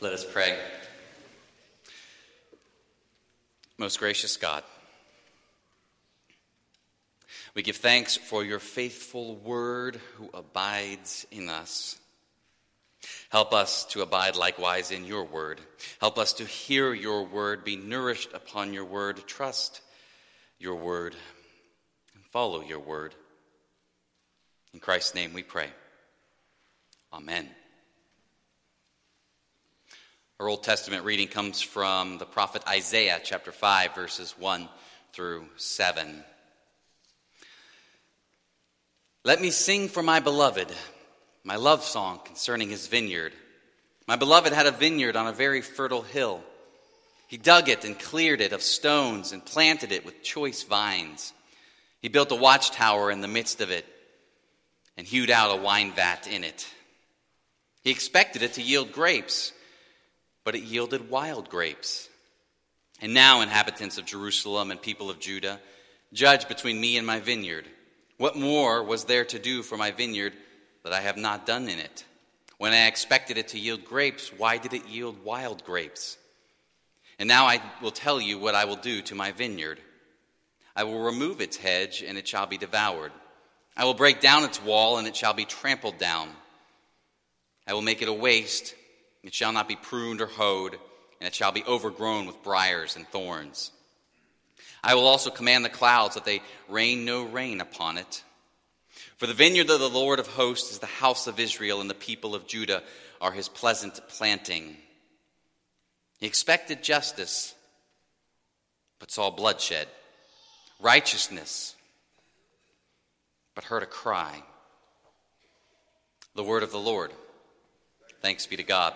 Let us pray. Most gracious God, we give thanks for your faithful word who abides in us. Help us to abide likewise in your word. Help us to hear your word, be nourished upon your word, trust your word, and follow your word. In Christ's name we pray. Amen. Our Old Testament reading comes from the prophet Isaiah, chapter 5, verses 1 through 7. Let me sing for my beloved my love song concerning his vineyard. My beloved had a vineyard on a very fertile hill. He dug it and cleared it of stones and planted it with choice vines. He built a watchtower in the midst of it and hewed out a wine vat in it. He expected it to yield grapes but it yielded wild grapes. And now, inhabitants of Jerusalem and people of Judah, judge between me and my vineyard. What more was there to do for my vineyard that I have not done in it? When I expected it to yield grapes, why did it yield wild grapes? And now I will tell you what I will do to my vineyard. I will remove its hedge, and it shall be devoured. I will break down its wall, and it shall be trampled down. I will make it a waste it shall not be pruned or hoed, and it shall be overgrown with briers and thorns. I will also command the clouds that they rain no rain upon it. For the vineyard of the Lord of hosts is the house of Israel, and the people of Judah are his pleasant planting. He expected justice, but saw bloodshed, righteousness, but heard a cry. The word of the Lord. Thanks be to God.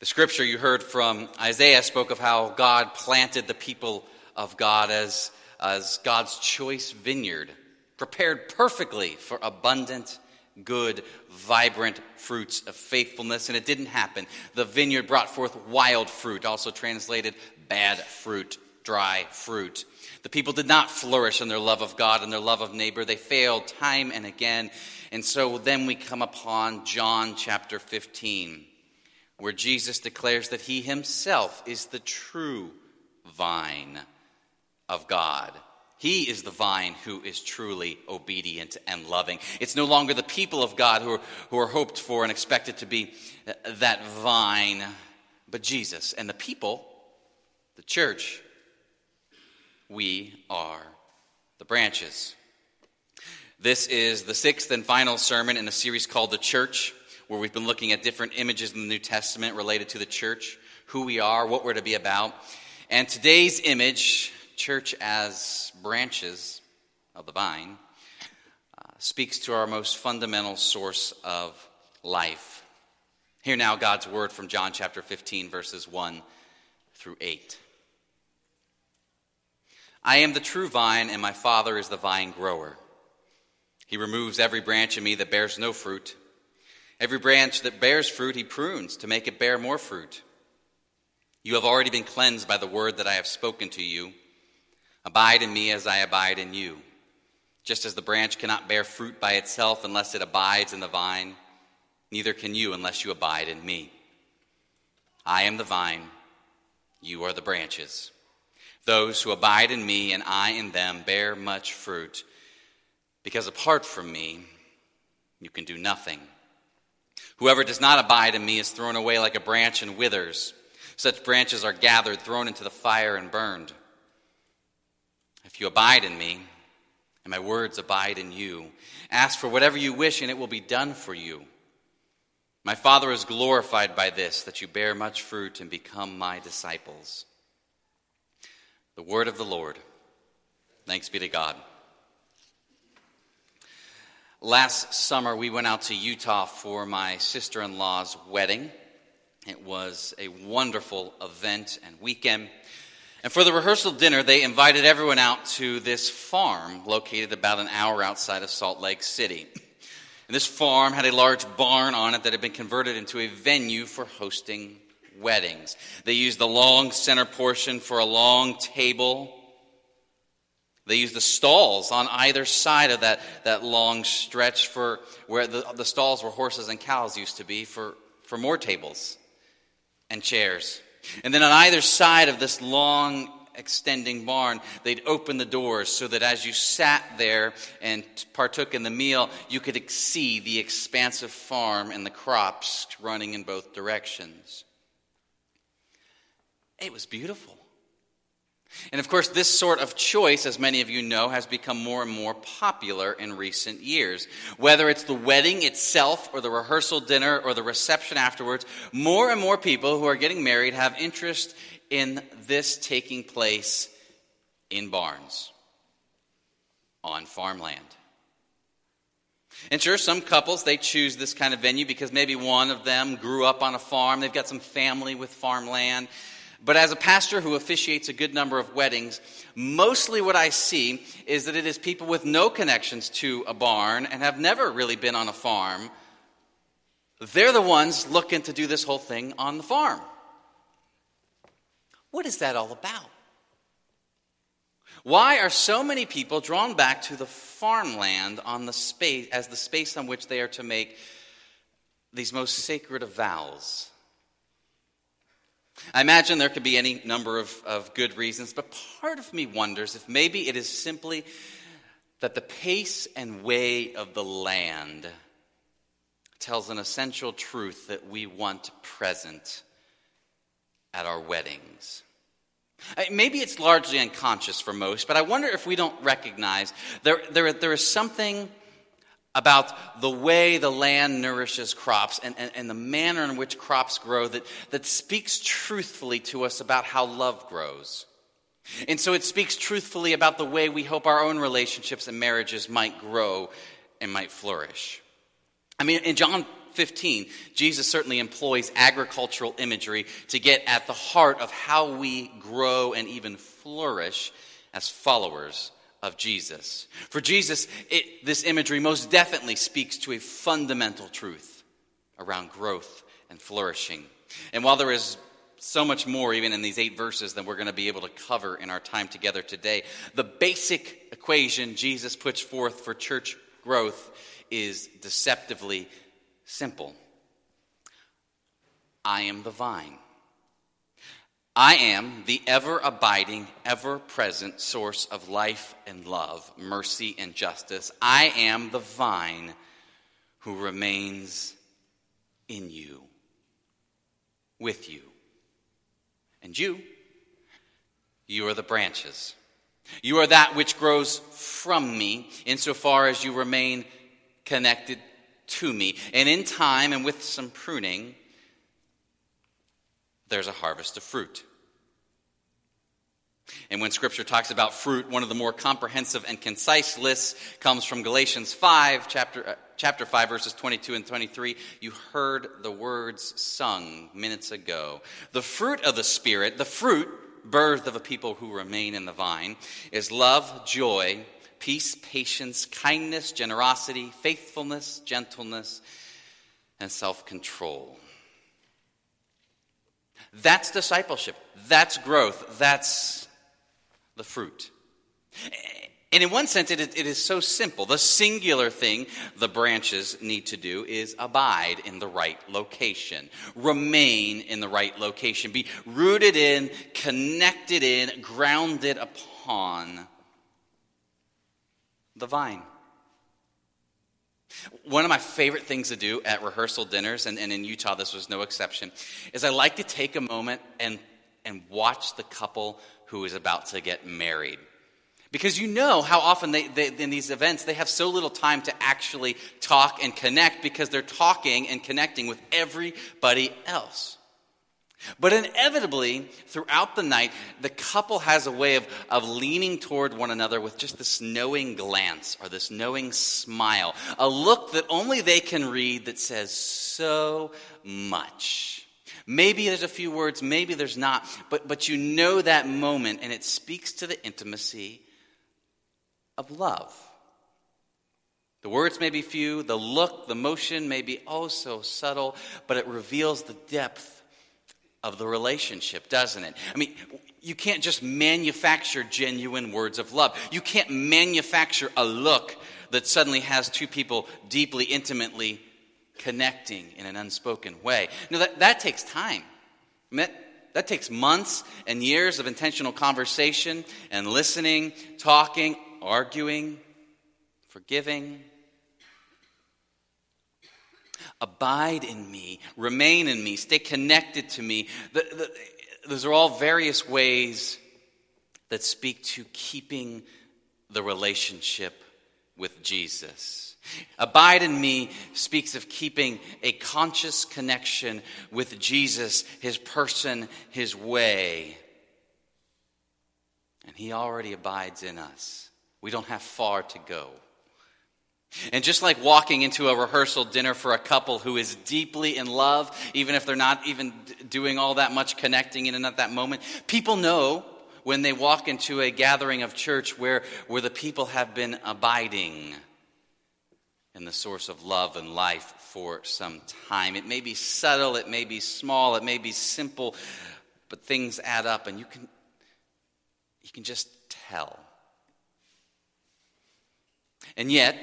The scripture you heard from Isaiah spoke of how God planted the people of God as, as God's choice vineyard, prepared perfectly for abundant, good, vibrant fruits of faithfulness. And it didn't happen. The vineyard brought forth wild fruit, also translated bad fruit, dry fruit. The people did not flourish in their love of God and their love of neighbor. They failed time and again. And so then we come upon John chapter 15 where Jesus declares that he himself is the true vine of God. He is the vine who is truly obedient and loving. It's no longer the people of God who are, who are hoped for and expected to be uh, that vine, but Jesus. And the people, the church, we are the branches. This is the sixth and final sermon in a series called The Church where we've been looking at different images in the New Testament related to the church, who we are, what we're to be about. And today's image, church as branches of the vine, uh, speaks to our most fundamental source of life. Hear now God's word from John chapter 15, verses 1 through 8. I am the true vine, and my Father is the vine grower. He removes every branch in me that bears no fruit Every branch that bears fruit, he prunes to make it bear more fruit. You have already been cleansed by the word that I have spoken to you. Abide in me as I abide in you. Just as the branch cannot bear fruit by itself unless it abides in the vine, neither can you unless you abide in me. I am the vine, you are the branches. Those who abide in me and I in them bear much fruit, because apart from me, you can do nothing. Whoever does not abide in me is thrown away like a branch and withers. Such branches are gathered, thrown into the fire, and burned. If you abide in me, and my words abide in you, ask for whatever you wish, and it will be done for you. My Father is glorified by this, that you bear much fruit and become my disciples. The word of the Lord. Thanks be to God. Last summer, we went out to Utah for my sister in law's wedding. It was a wonderful event and weekend. And for the rehearsal dinner, they invited everyone out to this farm located about an hour outside of Salt Lake City. And this farm had a large barn on it that had been converted into a venue for hosting weddings. They used the long center portion for a long table they used the stalls on either side of that, that long stretch for where the, the stalls where horses and cows used to be for, for more tables and chairs. And then on either side of this long extending barn, they'd open the doors so that as you sat there and partook in the meal, you could see the expansive farm and the crops running in both directions. It was beautiful. And of course, this sort of choice, as many of you know, has become more and more popular in recent years. Whether it's the wedding itself, or the rehearsal dinner, or the reception afterwards, more and more people who are getting married have interest in this taking place in barns, on farmland. And sure, some couples, they choose this kind of venue because maybe one of them grew up on a farm, they've got some family with farmland. But as a pastor who officiates a good number of weddings, mostly what I see is that it is people with no connections to a barn and have never really been on a farm. They're the ones looking to do this whole thing on the farm. What is that all about? Why are so many people drawn back to the farmland on the space as the space on which they are to make these most sacred of vows? I imagine there could be any number of, of good reasons, but part of me wonders if maybe it is simply that the pace and way of the land tells an essential truth that we want present at our weddings. Maybe it's largely unconscious for most, but I wonder if we don't recognize there, there, there is something about the way the land nourishes crops and, and, and, the manner in which crops grow that, that speaks truthfully to us about how love grows. And so it speaks truthfully about the way we hope our own relationships and marriages might grow and might flourish. I mean, in John 15, Jesus certainly employs agricultural imagery to get at the heart of how we grow and even flourish as followers of Jesus. For Jesus, it, this imagery most definitely speaks to a fundamental truth around growth and flourishing. And while there is so much more, even in these eight verses, than we're going to be able to cover in our time together today, the basic equation Jesus puts forth for church growth is deceptively simple I am the vine. I am the ever abiding, ever present source of life and love, mercy and justice. I am the vine who remains in you, with you. And you, you are the branches. You are that which grows from me insofar as you remain connected to me. And in time and with some pruning, there's a harvest of fruit. And when scripture talks about fruit, one of the more comprehensive and concise lists comes from Galatians 5, chapter, uh, chapter 5, verses 22 and 23. You heard the words sung minutes ago. The fruit of the Spirit, the fruit, birth of a people who remain in the vine, is love, joy, peace, patience, kindness, generosity, faithfulness, gentleness, and self control. That's discipleship. That's growth. That's the fruit. And in one sense, it is so simple. The singular thing the branches need to do is abide in the right location, remain in the right location, be rooted in, connected in, grounded upon the vine. One of my favorite things to do at rehearsal dinners, and, and in Utah this was no exception, is I like to take a moment and, and watch the couple who is about to get married. Because you know how often they, they, in these events they have so little time to actually talk and connect because they're talking and connecting with everybody else. But inevitably, throughout the night, the couple has a way of, of leaning toward one another with just this knowing glance or this knowing smile, a look that only they can read that says so much. Maybe there's a few words, maybe there's not, but, but you know that moment, and it speaks to the intimacy of love. The words may be few, the look, the motion may be oh so subtle, but it reveals the depth of the relationship, doesn't it? I mean, you can't just manufacture genuine words of love. You can't manufacture a look that suddenly has two people deeply, intimately connecting in an unspoken way. No, that, that takes time. I mean, that, that takes months and years of intentional conversation and listening, talking, arguing, forgiving. Abide in me, remain in me, stay connected to me. The, the, those are all various ways that speak to keeping the relationship with Jesus. Abide in me speaks of keeping a conscious connection with Jesus, his person, his way. And he already abides in us. We don't have far to go. And just like walking into a rehearsal dinner for a couple who is deeply in love, even if they're not even doing all that much connecting in and at that moment, people know when they walk into a gathering of church where, where the people have been abiding in the source of love and life for some time. It may be subtle, it may be small, it may be simple, but things add up and you can you can just tell. And yet,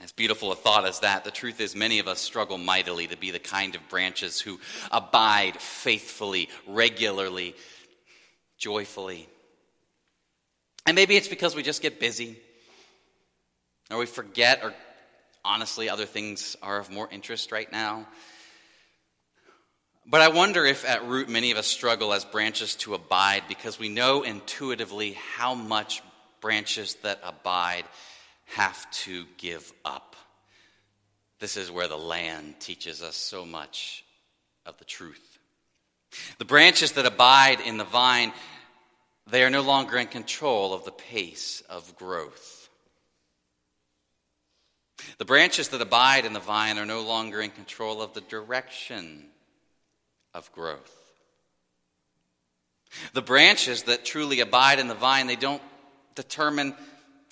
as beautiful a thought as that, the truth is many of us struggle mightily to be the kind of branches who abide faithfully, regularly, joyfully. And maybe it's because we just get busy, or we forget, or honestly, other things are of more interest right now. But I wonder if at root many of us struggle as branches to abide because we know intuitively how much branches that abide have to give up. This is where the land teaches us so much of the truth. The branches that abide in the vine, they are no longer in control of the pace of growth. The branches that abide in the vine are no longer in control of the direction of growth. The branches that truly abide in the vine, they don't determine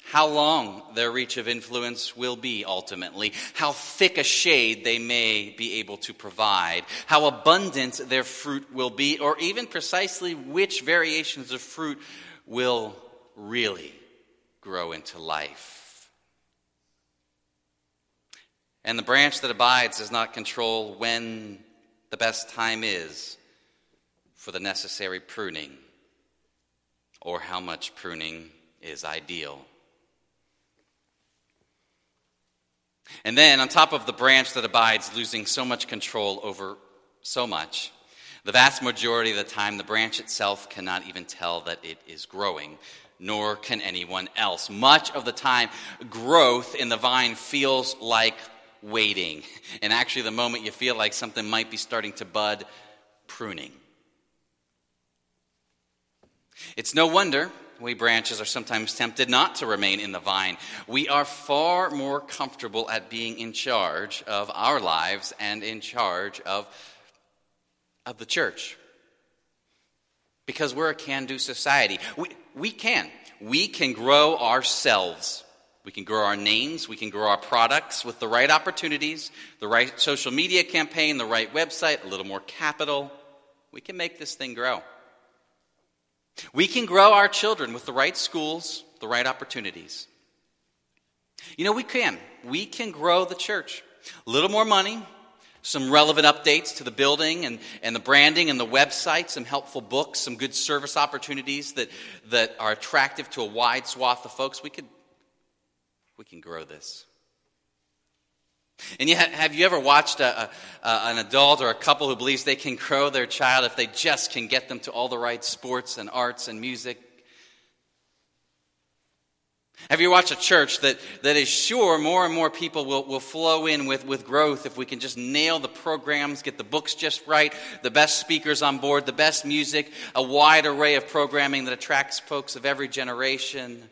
how long their reach of influence will be ultimately, how thick a shade they may be able to provide, how abundant their fruit will be, or even precisely which variations of fruit will really grow into life. And the branch that abides does not control when the best time is for the necessary pruning or how much pruning is ideal. And then, on top of the branch that abides losing so much control over so much, the vast majority of the time, the branch itself cannot even tell that it is growing, nor can anyone else. Much of the time, growth in the vine feels like waiting. And actually, the moment you feel like something might be starting to bud, pruning. It's no wonder we branches are sometimes tempted not to remain in the vine. We are far more comfortable at being in charge of our lives and in charge of, of the church. Because we're a can do society. We, we can. We can grow ourselves. We can grow our names. We can grow our products with the right opportunities, the right social media campaign, the right website, a little more capital. We can make this thing grow. We can grow our children with the right schools, the right opportunities. You know, we can. We can grow the church. A little more money, some relevant updates to the building and, and the branding and the website, some helpful books, some good service opportunities that, that are attractive to a wide swath of folks. We, could, we can grow this. And yet, have you ever watched a, a, an adult or a couple who believes they can grow their child if they just can get them to all the right sports and arts and music? Have you watched a church that, that is sure more and more people will, will flow in with, with growth if we can just nail the programs, get the books just right, the best speakers on board, the best music, a wide array of programming that attracts folks of every generation?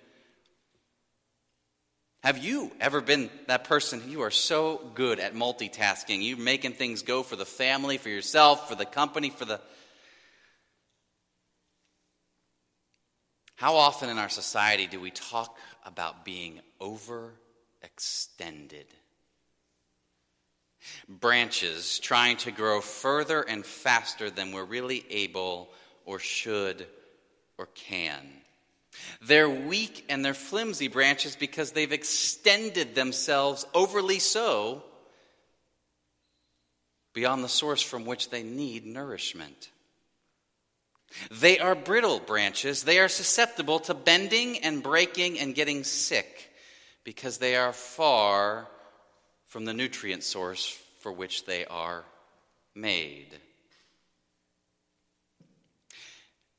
Have you ever been that person? You are so good at multitasking. You're making things go for the family, for yourself, for the company, for the. How often in our society do we talk about being overextended? Branches trying to grow further and faster than we're really able or should or can. They're weak and they're flimsy branches because they've extended themselves overly so beyond the source from which they need nourishment. They are brittle branches. They are susceptible to bending and breaking and getting sick because they are far from the nutrient source for which they are made.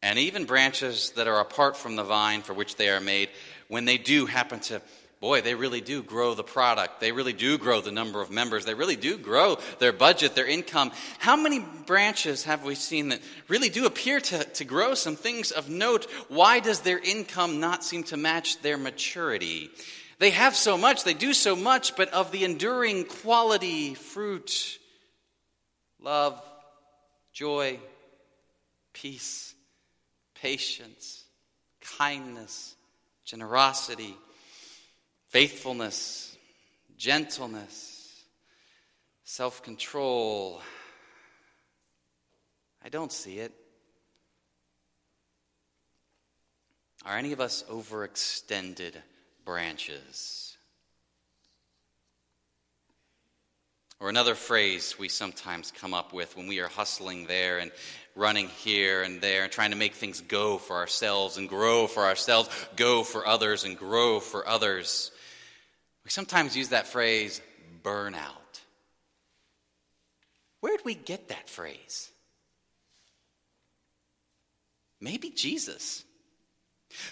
And even branches that are apart from the vine for which they are made, when they do happen to, boy, they really do grow the product. They really do grow the number of members. They really do grow their budget, their income. How many branches have we seen that really do appear to, to grow some things of note? Why does their income not seem to match their maturity? They have so much, they do so much, but of the enduring quality, fruit, love, joy, peace, patience, kindness, generosity, faithfulness, gentleness, self control. I don't see it. Are any of us overextended branches? Or another phrase we sometimes come up with when we are hustling there and running here and there and trying to make things go for ourselves and grow for ourselves, go for others and grow for others. We sometimes use that phrase, burnout. Where did we get that phrase? Maybe Jesus.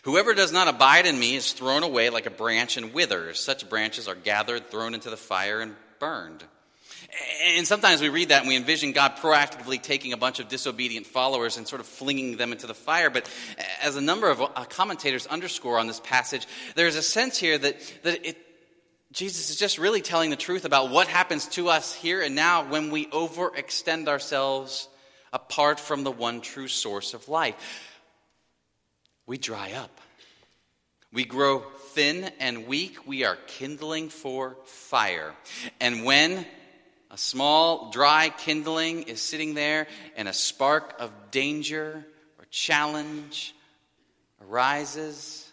Whoever does not abide in me is thrown away like a branch and withers. Such branches are gathered, thrown into the fire, and burned. And sometimes we read that and we envision God proactively taking a bunch of disobedient followers and sort of flinging them into the fire. But as a number of uh, commentators underscore on this passage, there's a sense here that, that it, Jesus is just really telling the truth about what happens to us here and now when we overextend ourselves apart from the one true source of life. We dry up. We grow thin and weak. We are kindling for fire. And when a small, dry kindling is sitting there, and a spark of danger or challenge arises.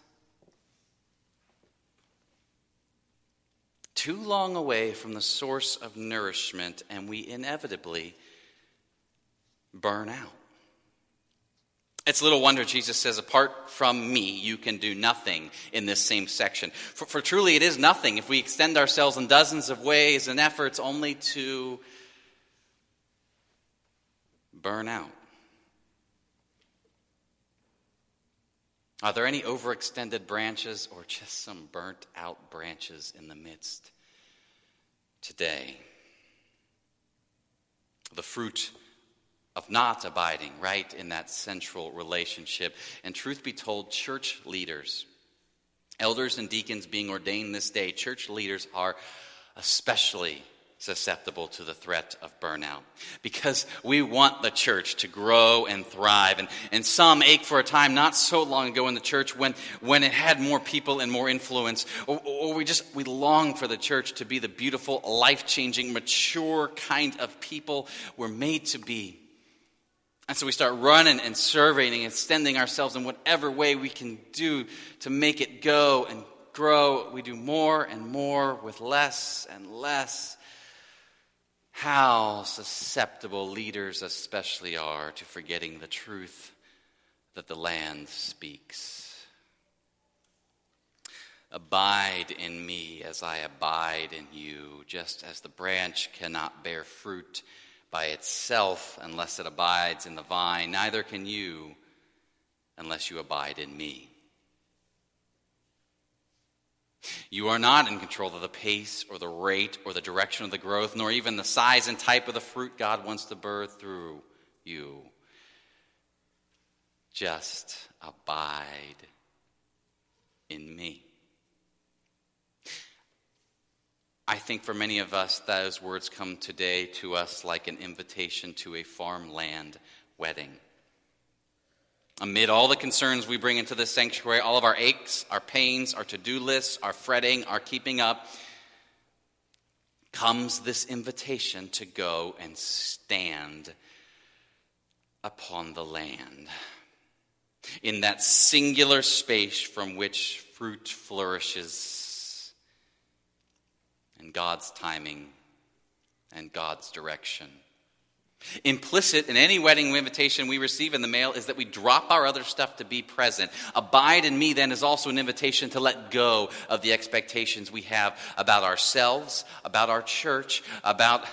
Too long away from the source of nourishment, and we inevitably burn out. It's little wonder Jesus says, Apart from me, you can do nothing in this same section. For, for, truly, it is nothing if we extend ourselves in dozens of ways and efforts only to burn out. Are there any overextended branches or just some burnt out branches in the midst today? The fruit of not abiding right in that central relationship. And truth be told, church leaders, elders and deacons being ordained this day, church leaders are especially susceptible to the threat of burnout. Because we want the church to grow and thrive. And, and some ache for a time not so long ago in the church when, when it had more people and more influence. Or, or we just we long for the church to be the beautiful life-changing mature kind of people we're made to be and so we start running and surveying and extending ourselves in whatever way we can do to make it go and grow. We do more and more with less and less. How susceptible leaders, especially, are to forgetting the truth that the land speaks. Abide in me as I abide in you, just as the branch cannot bear fruit by itself unless it abides in the vine, neither can you unless you abide in me. You are not in control of the pace or the rate or the direction of the growth, nor even the size and type of the fruit God wants to birth through you. Just abide in me. I think for many of us, those words come today to us like an invitation to a farmland wedding. Amid all the concerns we bring into this sanctuary, all of our aches, our pains, our to do lists, our fretting, our keeping up, comes this invitation to go and stand upon the land. In that singular space from which fruit flourishes and God's timing and God's direction Implicit in any wedding invitation we receive in the mail is that we drop our other stuff to be present. Abide in me, then, is also an invitation to let go of the expectations we have about ourselves, about our church, about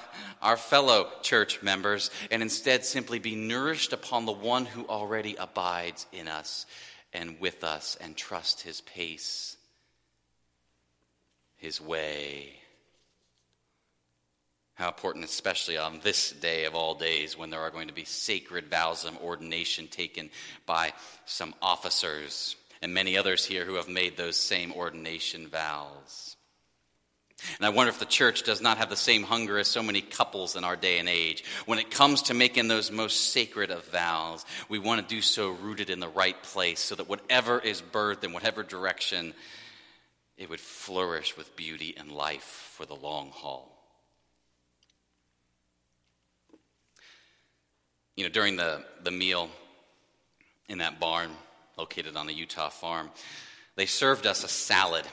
our fellow church members, and instead simply be nourished upon the one who already abides in us and with us and trust his pace, his way how important, especially on this day of all days, when there are going to be sacred vows of ordination taken by some officers and many others here who have made those same ordination vows. And I wonder if the church does not have the same hunger as so many couples in our day and age. When it comes to making those most sacred of vows, we want to do so rooted in the right place so that whatever is birthed in whatever direction, it would flourish with beauty and life for the long haul. You know, during the, the meal in that barn located on the Utah farm, they served us a salad.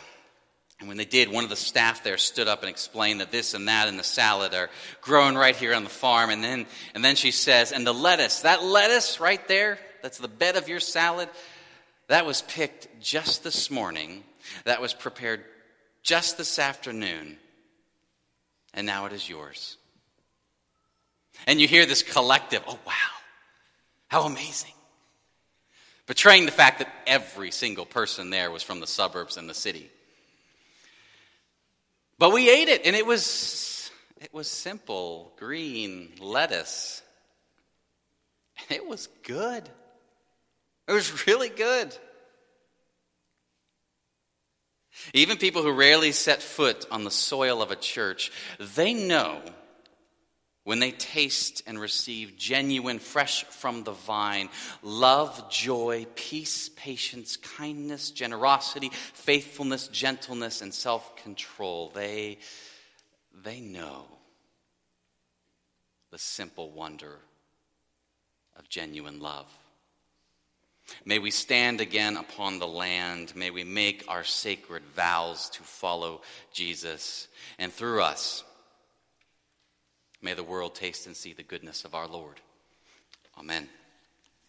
And when they did, one of the staff there stood up and explained that this and that in the salad are growing right here on the farm. And then, and then she says, and the lettuce, that lettuce right there, that's the bed of your salad, that was picked just this morning. That was prepared just this afternoon. And now it is yours. And you hear this collective, oh, wow, how amazing. Betraying the fact that every single person there was from the suburbs and the city. But we ate it, and it was, it was simple green lettuce. It was good. It was really good. Even people who rarely set foot on the soil of a church, they know when they taste and receive genuine, fresh from the vine, love, joy, peace, patience, kindness, generosity, faithfulness, gentleness, and self control, they, they know the simple wonder of genuine love. May we stand again upon the land. May we make our sacred vows to follow Jesus. And through us, May the world taste and see the goodness of our Lord. Amen.